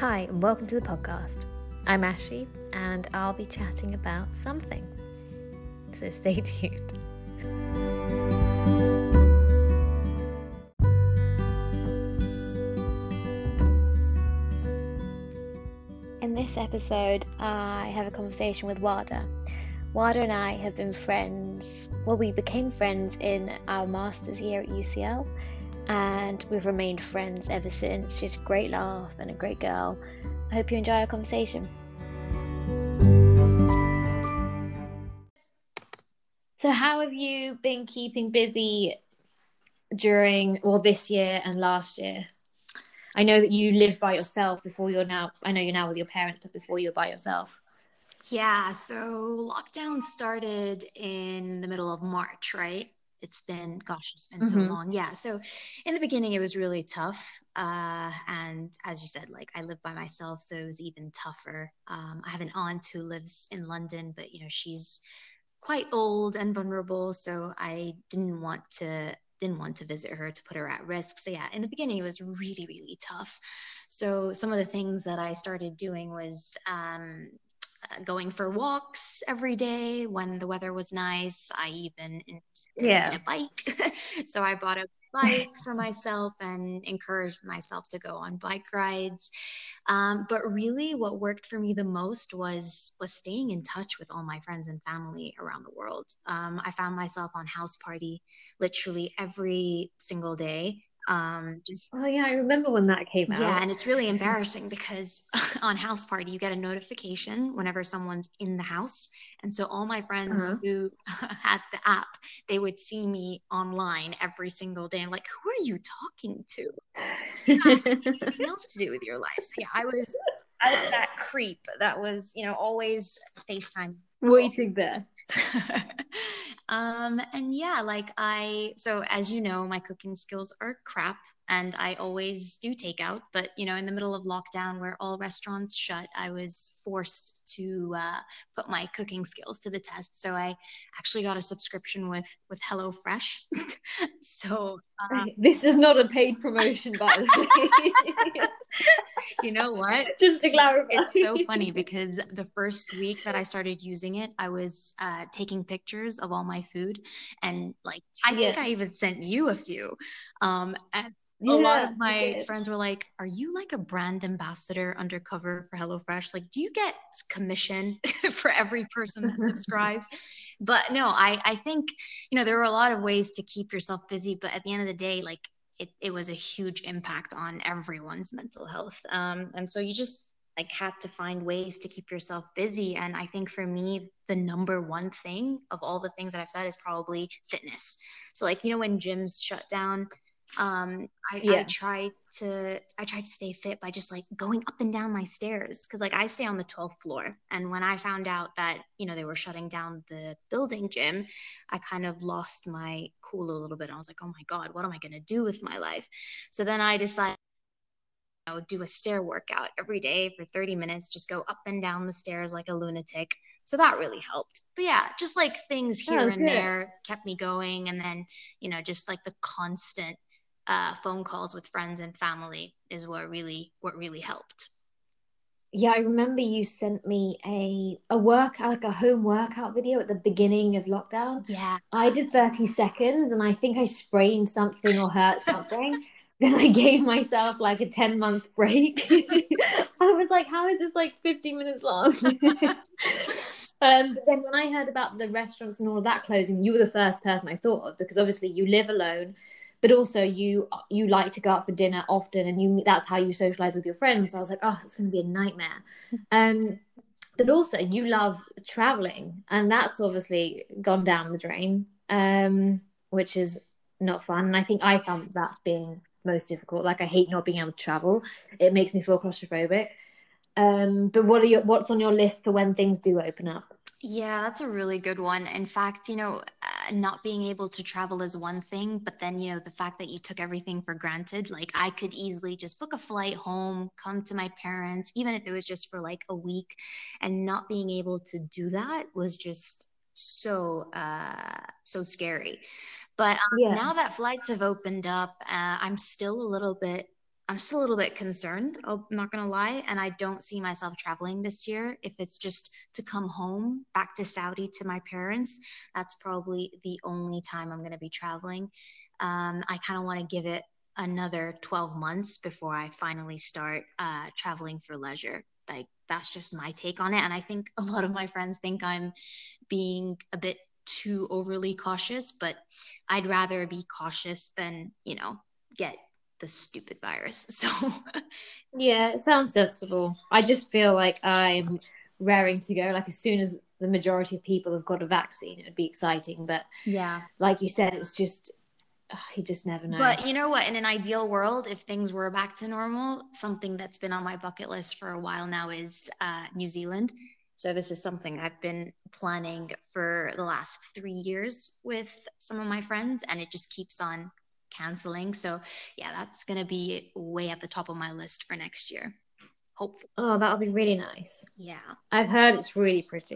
Hi, and welcome to the podcast. I'm Ashley, and I'll be chatting about something. So stay tuned. In this episode, I have a conversation with Wada. Wada and I have been friends, well, we became friends in our master's year at UCL, and we've remained friends ever since. She's a great laugh and a great girl. I hope you enjoy our conversation. So, how have you been keeping busy during, well, this year and last year? I know that you lived by yourself before you're now, I know you're now with your parents, but before you were by yourself. Yeah, so lockdown started in the middle of March, right? It's been, gosh, it's been mm-hmm. so long. Yeah. So in the beginning, it was really tough. Uh, and as you said, like I live by myself, so it was even tougher. Um, I have an aunt who lives in London, but you know, she's quite old and vulnerable. So I didn't want to didn't want to visit her to put her at risk. So yeah, in the beginning it was really really tough. So some of the things that I started doing was um, going for walks every day when the weather was nice. I even yeah. a bike. so I bought a bike for myself and encouraged myself to go on bike rides. Um, but really, what worked for me the most was was staying in touch with all my friends and family around the world. Um, I found myself on house party literally every single day um, just oh yeah, I remember when that came out. Yeah, and it's really embarrassing because on House Party you get a notification whenever someone's in the house, and so all my friends uh-huh. who had the app, they would see me online every single day. I'm like, who are you talking to? Do you have anything else to do with your life? So yeah, I was I was that creep that was you know always FaceTime waiting there. um, and yeah, like I, so as you know, my cooking skills are crap and I always do takeout. But, you know, in the middle of lockdown where all restaurants shut, I was forced to uh, put my cooking skills to the test. So I actually got a subscription with with HelloFresh. so uh, this is not a paid promotion, by the way. you know what? Just to clarify, it's so funny because the first week that I started using it, I was uh, taking pictures of all my food, and like I yeah. think I even sent you a few. Um, and yeah, a lot of my friends were like, "Are you like a brand ambassador undercover for HelloFresh? Like, do you get commission for every person that subscribes?" but no, I I think you know there are a lot of ways to keep yourself busy, but at the end of the day, like it it was a huge impact on everyone's mental health. Um, and so you just like had to find ways to keep yourself busy. And I think for me, the number one thing of all the things that I've said is probably fitness. So like you know when gyms shut down um I, yeah. I try to i try to stay fit by just like going up and down my stairs because like i stay on the 12th floor. And when i found out that you know they were shutting down the building gym i kind of lost my cool a little bit. I was like oh my god what am i going to do with my life? So then i decided you know, do a stair workout every day for 30 minutes just go up and down the stairs like a lunatic. So that really helped. But yeah just like things here oh, and good. there kept me going. And then you know just like the constant uh, phone calls with friends and family is what really what really helped. Yeah i remember you sent me a a workout like a home workout video at the beginning of lockdown. Yeah. I did 30 seconds and i think i sprained something or hurt something. Then i gave myself like a 10 month break. I was like how is this like 50 minutes long? Um, but then when I heard about the restaurants and all of that closing, you were the first person I thought of because obviously you live alone but also you you like to go out for dinner often and you that's how you socialize with your friends. So i was like oh it's going to be a nightmare. Um but also you love traveling and that's obviously gone down the drain um which is not fun. And i think i found that being most difficult. Like i hate not being able to travel. It makes me feel claustrophobic. Um but what are your what's on your list for when things do open up? Yeah, that's a really good one. In fact, you know, not being able to travel is one thing, but then, you know, the fact that you took everything for granted, like I could easily just book a flight home, come to my parents, even if it was just for like a week, and not being able to do that was just so uh so scary but um, yeah. now that flights have opened up uh, i'm still a little bit I'm still a little bit concerned. I'm not gonna lie, and I don't see myself traveling this year. If it's just to come home back to Saudi to my parents, that's probably the only time I'm gonna be traveling. Um, I kind of want to give it another 12 months before I finally start uh, traveling for leisure. Like that's just my take on it, and I think a lot of my friends think I'm being a bit too overly cautious, but I'd rather be cautious than you know get the stupid virus. So yeah, it sounds sensible. I just feel like I'm raring to go. Like as soon as the majority of people have got a vaccine, it'd be exciting. But yeah, like you said, it's just oh, you just never know. But you know what? In an ideal world, if things were back to normal, something that's been on my bucket list for a while now is uh, New Zealand. So this is something I've been planning for the last three years with some of my friends, and it just keeps on canceling. So yeah, that's gonna be way at the top of my list for next year. Hopefully. Oh, that'll be really nice. Yeah. I've heard it's really pretty.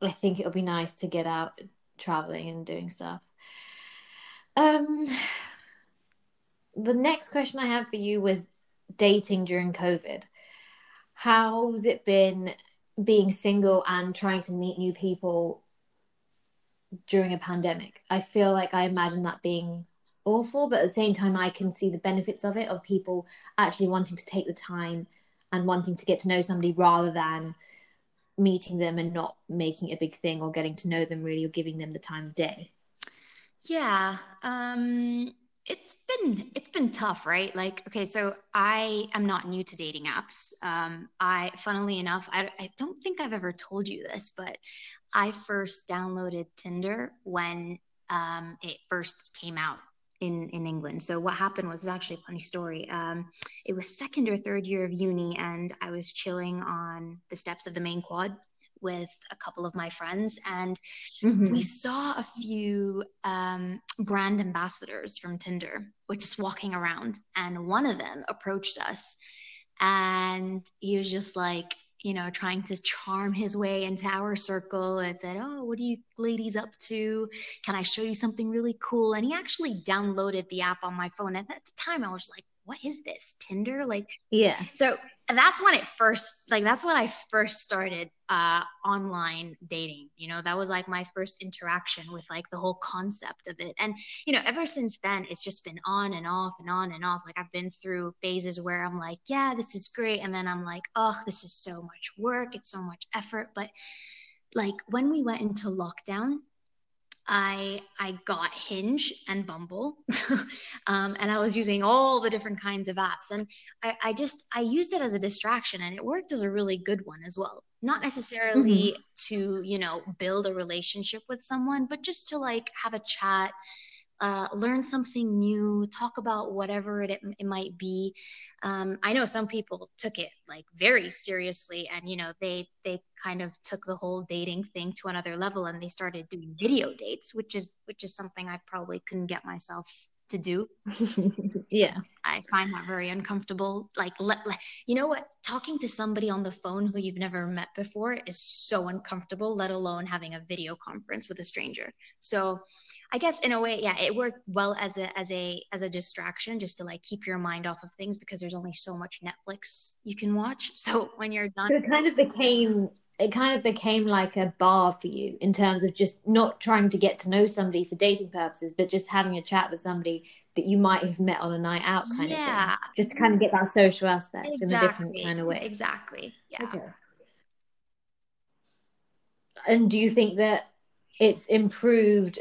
I think it'll be nice to get out traveling and doing stuff. Um the next question I had for you was dating during COVID. How's it been being single and trying to meet new people during a pandemic? I feel like I imagine that being awful, but at the same time, I can see the benefits of it of people actually wanting to take the time and wanting to get to know somebody rather than meeting them and not making a big thing or getting to know them really or giving them the time of day. Yeah. Um it's been it's been tough right like okay so i am not new to dating apps um i funnily enough I, I don't think i've ever told you this but i first downloaded tinder when um it first came out in in England. So what happened was actually a funny story. Um, it was second or third year of uni, and I was chilling on the steps of the main quad with a couple of my friends, and mm-hmm. we saw a few um, brand ambassadors from Tinder, which just walking around, and one of them approached us, and he was just like you know, trying to charm his way into our circle and said, Oh, what are you ladies up to? Can I show you something really cool? And he actually downloaded the app on my phone. And at the time, I was like, What is this? Tinder? Like, yeah. So that's when it first like that's when i first started uh online dating you know that was like my first interaction with like the whole concept of it and you know ever since then it's just been on and off and on and off like i've been through phases where i'm like yeah this is great and then i'm like oh this is so much work it's so much effort but like when we went into lockdown I I got Hinge and Bumble, um, and I was using all the different kinds of apps, and I, I just I used it as a distraction, and it worked as a really good one as well. Not necessarily mm-hmm. to you know build a relationship with someone, but just to like have a chat, uh, learn something new, talk about whatever it, it might be. Um, I know some people took it like very seriously, and you know they they kind of took the whole dating thing to another level, and they started doing video dates, which is which is something I probably couldn't get myself to do. yeah. I find that very uncomfortable. Like, let, you know what? Talking to somebody on the phone who you've never met before is so uncomfortable, let alone having a video conference with a stranger. So I guess in a way, yeah, it worked well as a as a as a distraction, just to like keep your mind off of things because there's only so much Netflix you can watch. So when you're done, so it kind of became it kind of became like a bar for you in terms of just not trying to get to know somebody for dating purposes, but just having a chat with somebody that you might have met on a night out kind yeah. of thing. Just to kind of get that social aspect exactly. in a different kind of way. Exactly. Yeah. Okay. And do you think that it's improved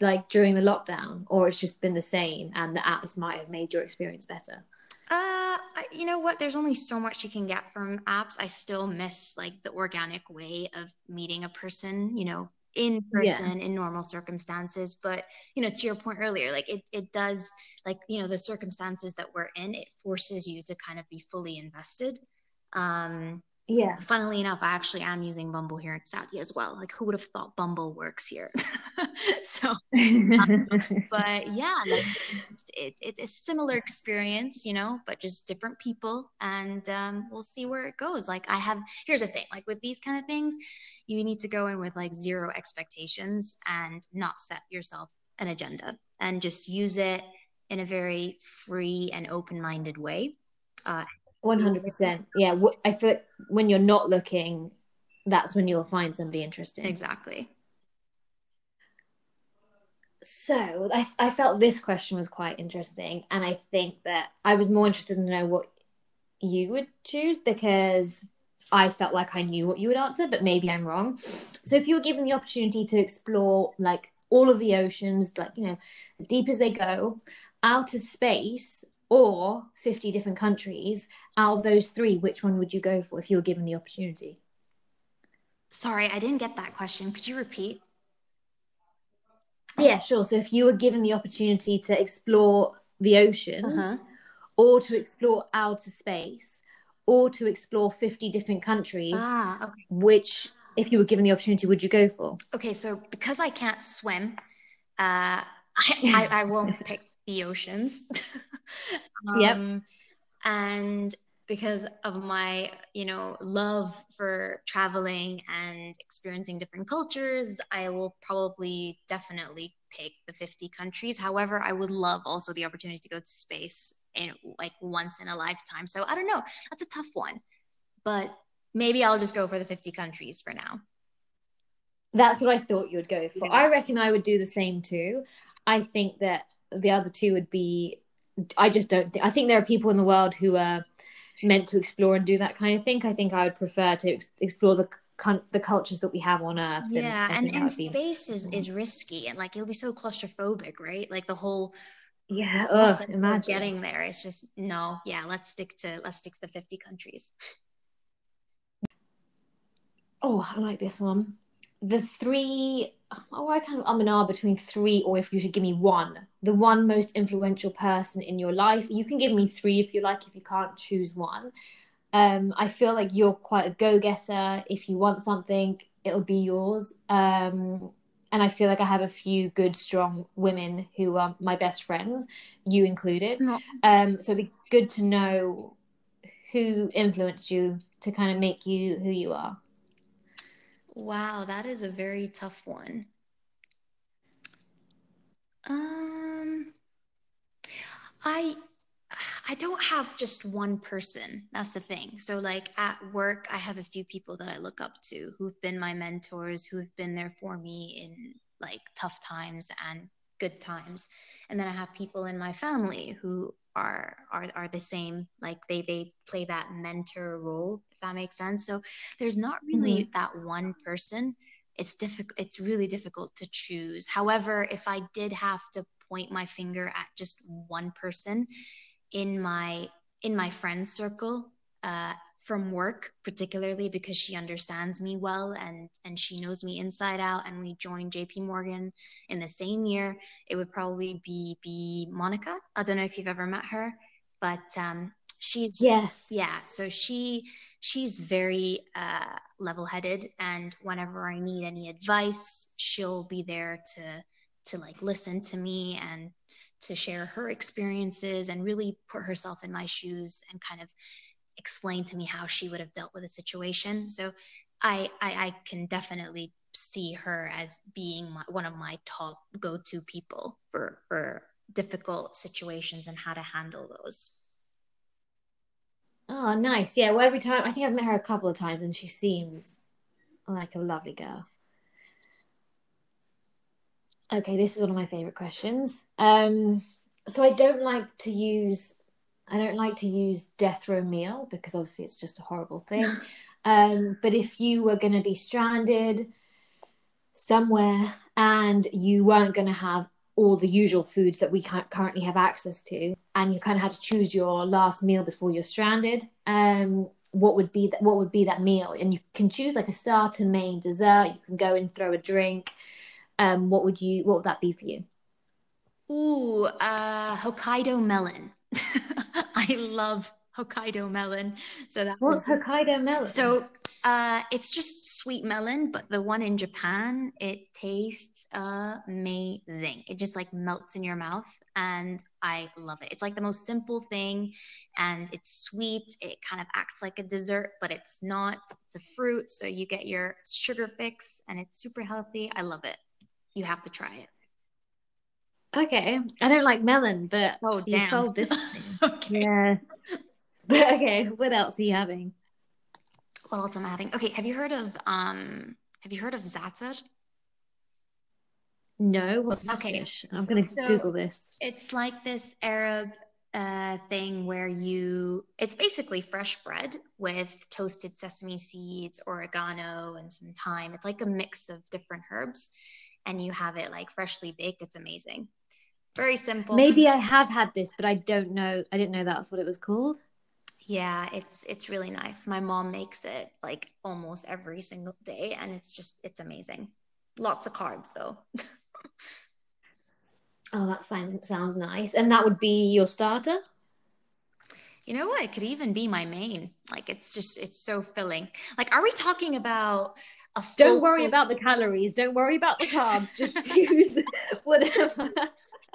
like during the lockdown or it's just been the same and the apps might have made your experience better? Uh you know what? There's only so much you can get from apps. I still miss like the organic way of meeting a person you know in person yeah. in normal circumstances. But you know to your point earlier like it, it does like you know the circumstances that we're in it forces you to kind of be fully invested. Um yeah. Funnily enough, I actually am using Bumble here in Saudi as well. Like, who would have thought Bumble works here? so, um, but yeah, like, it, it, it's a similar experience, you know, but just different people. And um, we'll see where it goes. Like, I have, here's the thing like, with these kind of things, you need to go in with like zero expectations and not set yourself an agenda and just use it in a very free and open-minded way. Uh, 100%. Yeah. I feel like when you're not looking, that's when you'll find somebody interesting. Exactly. So I, I felt this question was quite interesting. And I think that I was more interested to know what you would choose because I felt like I knew what you would answer, but maybe I'm wrong. So if you were given the opportunity to explore like all of the oceans, like, you know, as deep as they go, outer space, or 50 different countries, out of those three, which one would you go for if you were given the opportunity? Sorry, I didn't get that question. Could you repeat? Yeah, sure. So if you were given the opportunity to explore the oceans, uh-huh. or to explore outer space, or to explore 50 different countries, ah, okay. which, if you were given the opportunity, would you go for? Okay, so because I can't swim, uh, I, I, I won't pick the oceans. um, yep. And because of my, you know, love for traveling and experiencing different cultures, I will probably definitely pick the 50 countries. However, I would love also the opportunity to go to space in like once in a lifetime. So I don't know. That's a tough one. But maybe I'll just go for the 50 countries for now. That's what I thought you would go for. Yeah. I reckon I would do the same too. I think that the other two would be I just don't think I think there are people in the world who are meant to explore and do that kind of thing. I think I would prefer to ex- explore the the cultures that we have on Earth. Yeah, and, and, and space is is risky and like it'll be so claustrophobic, right? Like the whole yeah, ugh, imagine getting there. It's just no, yeah. Let's stick to let's stick to the fifty countries. Oh, I like this one the three oh i kind of i'm an r between three or if you should give me one. The one most influential person in your life. You can give me three if you like if you can't choose one. Um i feel like you're quite a go-getter. If you want something it'll be yours. Um and i feel like i have a few good strong women who are my best friends you included. No. um so it'd be good to know who influenced you to kind of make you who you are Wow, that is a very tough one. Um, I I don't have just one person. That's the thing. So like at work, I have a few people that I look up to who've been my mentors, who've been there for me in like tough times and good times. And then I have people in my family who are are are the same like they they play that mentor role if that makes sense. So there's not really mm-hmm. that one person. It's difficult it's really difficult to choose. However if i did have to point my finger at just one person in my in my friends circle uh, from work particularly because she understands me well and and she knows me inside out and we joined JP Morgan in the same year it would probably be be Monica. I don't know if you've ever met her but um she's yes. Yeah so she she's very uh level-headed and whenever I need any advice she'll be there to to like listen to me and to share her experiences and really put herself in my shoes and kind of explain to me how she would have dealt with a situation. So I, I, I can definitely see her as being my, one of my top go-to people for for difficult situations and how to handle those. Oh, nice. Yeah. Well, every time I think I've met her a couple of times, and she seems like a lovely girl. Okay, this is one of my favorite questions. Um, so I don't like to use I don't like to use death row meal because obviously it's just a horrible thing. um, but if you were going to be stranded somewhere and you weren't going to have all the usual foods that we can't currently have access to, and you kind of had to choose your last meal before you're stranded, um, what would be that? What would be that meal? And you can choose like a starter, main, dessert. You can go and throw a drink. Um, what would you? What would that be for you? Ooh, uh, Hokkaido melon. I love Hokkaido melon. So that What's was, Hokkaido melon? So uh, it's just sweet melon, but the one in Japan, it tastes amazing. It just like melts in your mouth, and I love it. It's like the most simple thing, and it's sweet. It kind of acts like a dessert, but it's not. It's a fruit, so you get your sugar fix, and it's super healthy. I love it. You have to try it. Okay, I don't like melon, but oh, you damn. sold this. okay. Yeah. But okay, what else are you having? What else am I having? Okay, have you heard of um have you heard of za'atar? No, what's Okay. okay. I'm gonna So- Google this. It's like this Arab uh, thing where you, it's basically fresh bread with toasted sesame seeds, oregano, and some thyme. It's like a mix of different herbs, and you have it like freshly baked. It's amazing. Very simple. Maybe I have had this, but I don't know. I didn't know that's what it was called. Yeah, it's it's really nice. My mom makes it like almost every single day, and it's just it's amazing. Lots of carbs though. Oh, that sounds sounds nice. And that would be your starter. You know what? It could even be my main. Like it's just it's so filling. Like, are we talking about a Don't full worry about the calories. Don't worry about the carbs. Just use whatever.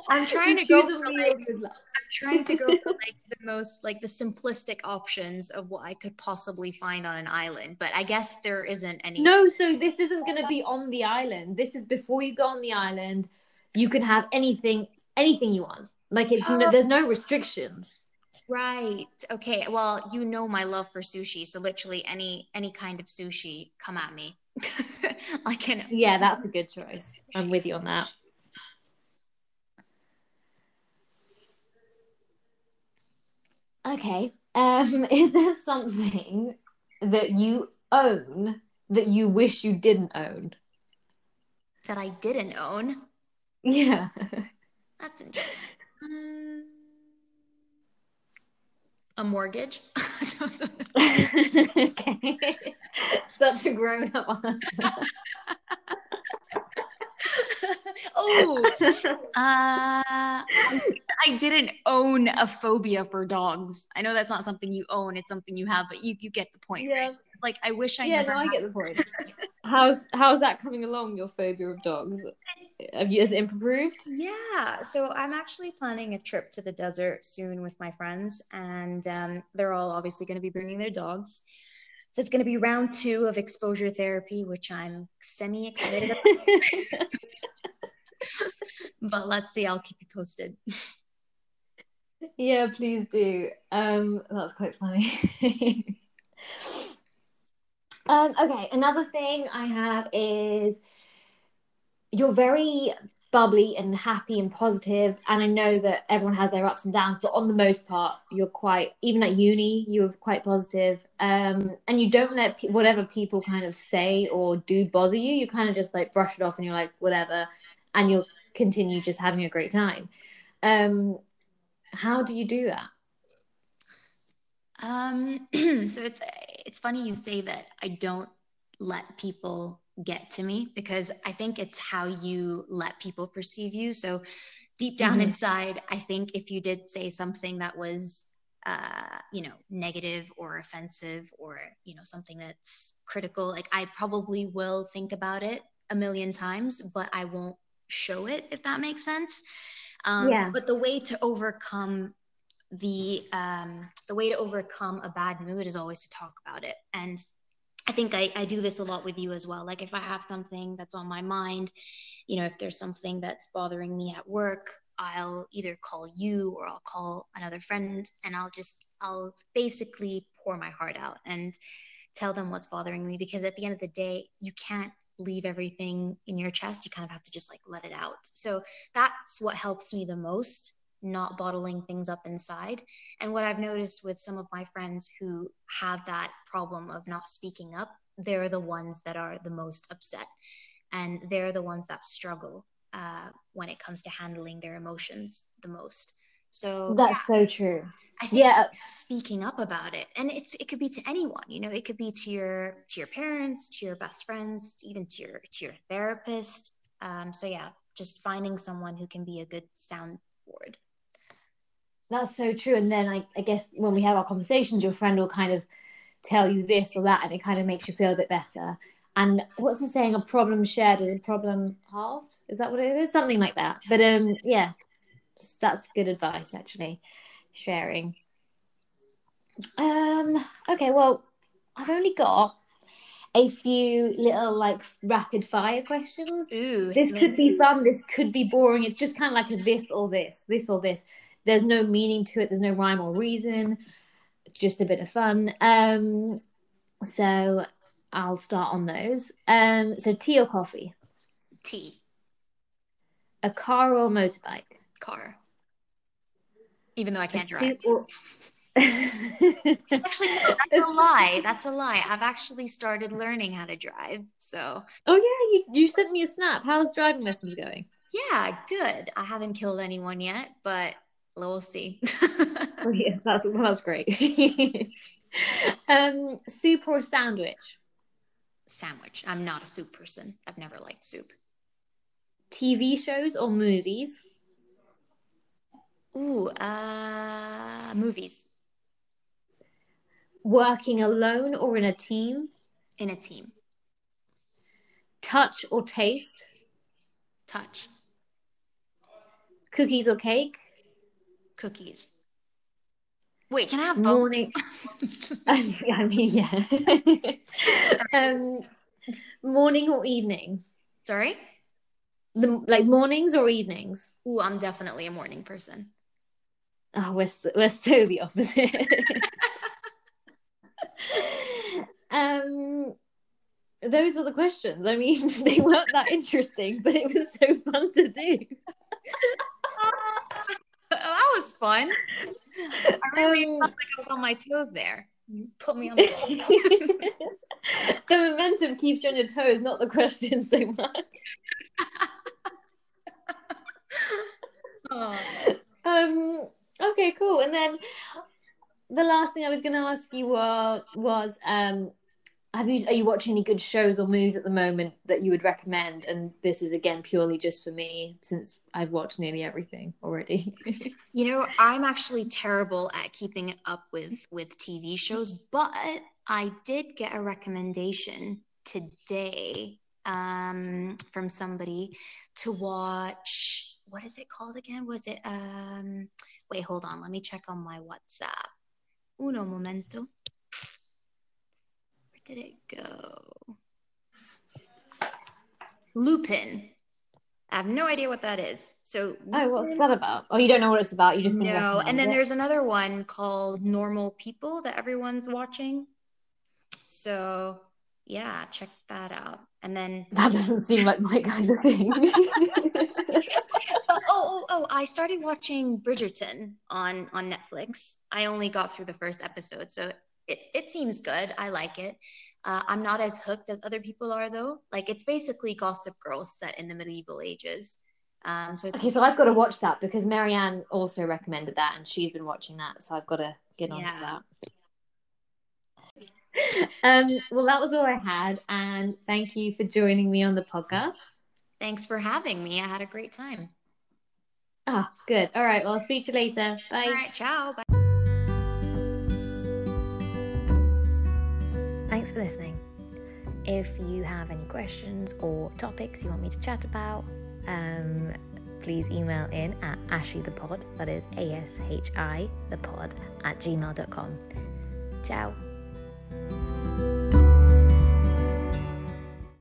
I'm trying to go for like. I'm trying to go for like the most like the simplistic options of what I could possibly find on an island, but I guess there isn't any. No, so this isn't going to be on the island. This is before you go on the island. You can have anything, anything you want. Like it's no, Oh. there's no restrictions. Right. Okay. Well, you know my love for sushi, so literally any any kind of sushi, come at me. I can. Yeah, that's a good choice. I'm with you on that. Okay. Um, is there something that you own that you wish you didn't own? that I didn't own. Yeah. That's interesting. Um, a mortgage. okay. Such a grown up answer. Oh, uh, I didn't own a phobia for dogs. I know that's not something you own; it's something you have, but you you get the point. Yeah. Right? Like I wish I Yeah, never. no, I get the point. How's how's that coming along? Your phobia of dogs? Have you has it improved? Yeah, so I'm actually planning a trip to the desert soon with my friends, and um, they're all obviously going to be bringing their dogs. So it's going to be round two of exposure therapy, which I'm semi excited about. but let's see, I'll keep you posted. yeah, please do. Um, that's quite funny. um, okay, another thing I have is you're very bubbly and happy and positive, and I know that everyone has their ups and downs, but on the most part, you're quite even at uni, you're quite positive. Um, and you don't let pe- whatever people kind of say or do bother you. You kind of just like brush it off, and you're like whatever, and you'll continue just having a great time. Um, how do you do that? Um, so it's it's funny you say that I don't let people get to me because I think it's how you let people perceive you. So deep down Mhm. inside, I think if you did say something that was uh, you know, negative or offensive or, you know, something that's critical, like I probably will think about it a million times, but I won't show it if that makes sense. Um, Yeah. But the way to overcome the um, the way to overcome a bad mood is always to talk about it and i think I, I do this a lot with you as well like if i have something that's on my mind you know if there's something that's bothering me at work i'll either call you or i'll call another friend and i'll just i'll basically pour my heart out and tell them what's bothering me because at the end of the day you can't leave everything in your chest you kind of have to just like let it out so that's what helps me the most not bottling things up inside. And what I've noticed with some of my friends who have that problem of not speaking up, they're the ones that are the most upset. And they're the ones that struggle uh, when it comes to handling their emotions the most. So That's so true. I think Yeah. speaking up about it, and it's it could be to anyone, you know, it could be to your to your parents, to your best friends, even to your to your therapist. Um, so yeah, just finding someone who can be a good soundboard. That's so true. And then I, I guess when we have our conversations, your friend will kind of tell you this or that, and it kind of makes you feel a bit better. And what's the saying? A problem shared is a problem halved. Is that what it is? Something like that. But um, yeah, that's good advice actually. Sharing. Um. Okay. Well, I've only got a few little like rapid fire questions. Ooh, this could be fun. This could be boring. It's just kind of like a this or this, this or this. There's no meaning to it. There's no rhyme or reason. Just a bit of fun. Um, so I'll start on those. Um, so tea or coffee? Tea. A car or motorbike? Car. Even though I can't drive. Actually, that's a lie. That's a lie. I've actually started learning how to drive. So. Oh yeah, you you sent me a snap. How's driving lessons going? Yeah, good. I haven't killed anyone yet, but we'll see. oh, yeah, that's well, that's great. um, soup or sandwich? Sandwich. I'm not a soup person. I've never liked soup. TV shows or movies? Ooh, uh, movies. Working alone or in a team? In a team. Touch or taste? Touch. Cookies or cake? Cookies. Wait, can I have both? Morning. I mean, yeah. um, morning or evening? Sorry? The like mornings or evenings? Ooh, I'm definitely a morning person. Oh, we're so, we're so the opposite. um, those were the questions. I mean, they weren't that interesting, but it was so fun to do. that was fun. I really um, felt like I was on my toes there. You put me on the The momentum keeps you on your toes, not the question so much. oh. Um okay, cool. And then the last thing I was gonna ask you were, was um have you are you watching any good shows or movies at the moment that you would recommend and this is again purely just for me since i've watched nearly everything already you know i'm actually terrible at keeping up with with tv shows but i did get a recommendation today um from somebody to watch what is it called again was it um wait hold on let me check on my whatsapp uno momento Where did it go? Lupin. I have no idea what that is. So Oh, what's that about? Oh, you don't know what it's about. You just No, and then it. there's another one called Normal People that everyone's watching. So yeah, check that out. And then that doesn't seem like my kind of thing. oh, oh, I started watching Bridgerton on on Netflix. I only got through the first episode, so it it seems good. I like it. Uh, I'm not as hooked as other people are though. Like it's basically Gossip Girl set in the medieval ages. Um, so okay, so I've got to watch that because Marianne also recommended that, and she's been watching that, so I've got to get onto yeah. that. um, well, that was all I had, and thank you for joining me on the podcast. Thanks for having me. I had a great time. Ah, oh, good. All right. Well, I'll speak to you later. Bye. All right. Ciao. Bye. Thanks for listening. If you have any questions or topics you want me to chat about, um, please email in at ashiethepod, that is A S H I, the pod, at gmail.com. Ciao.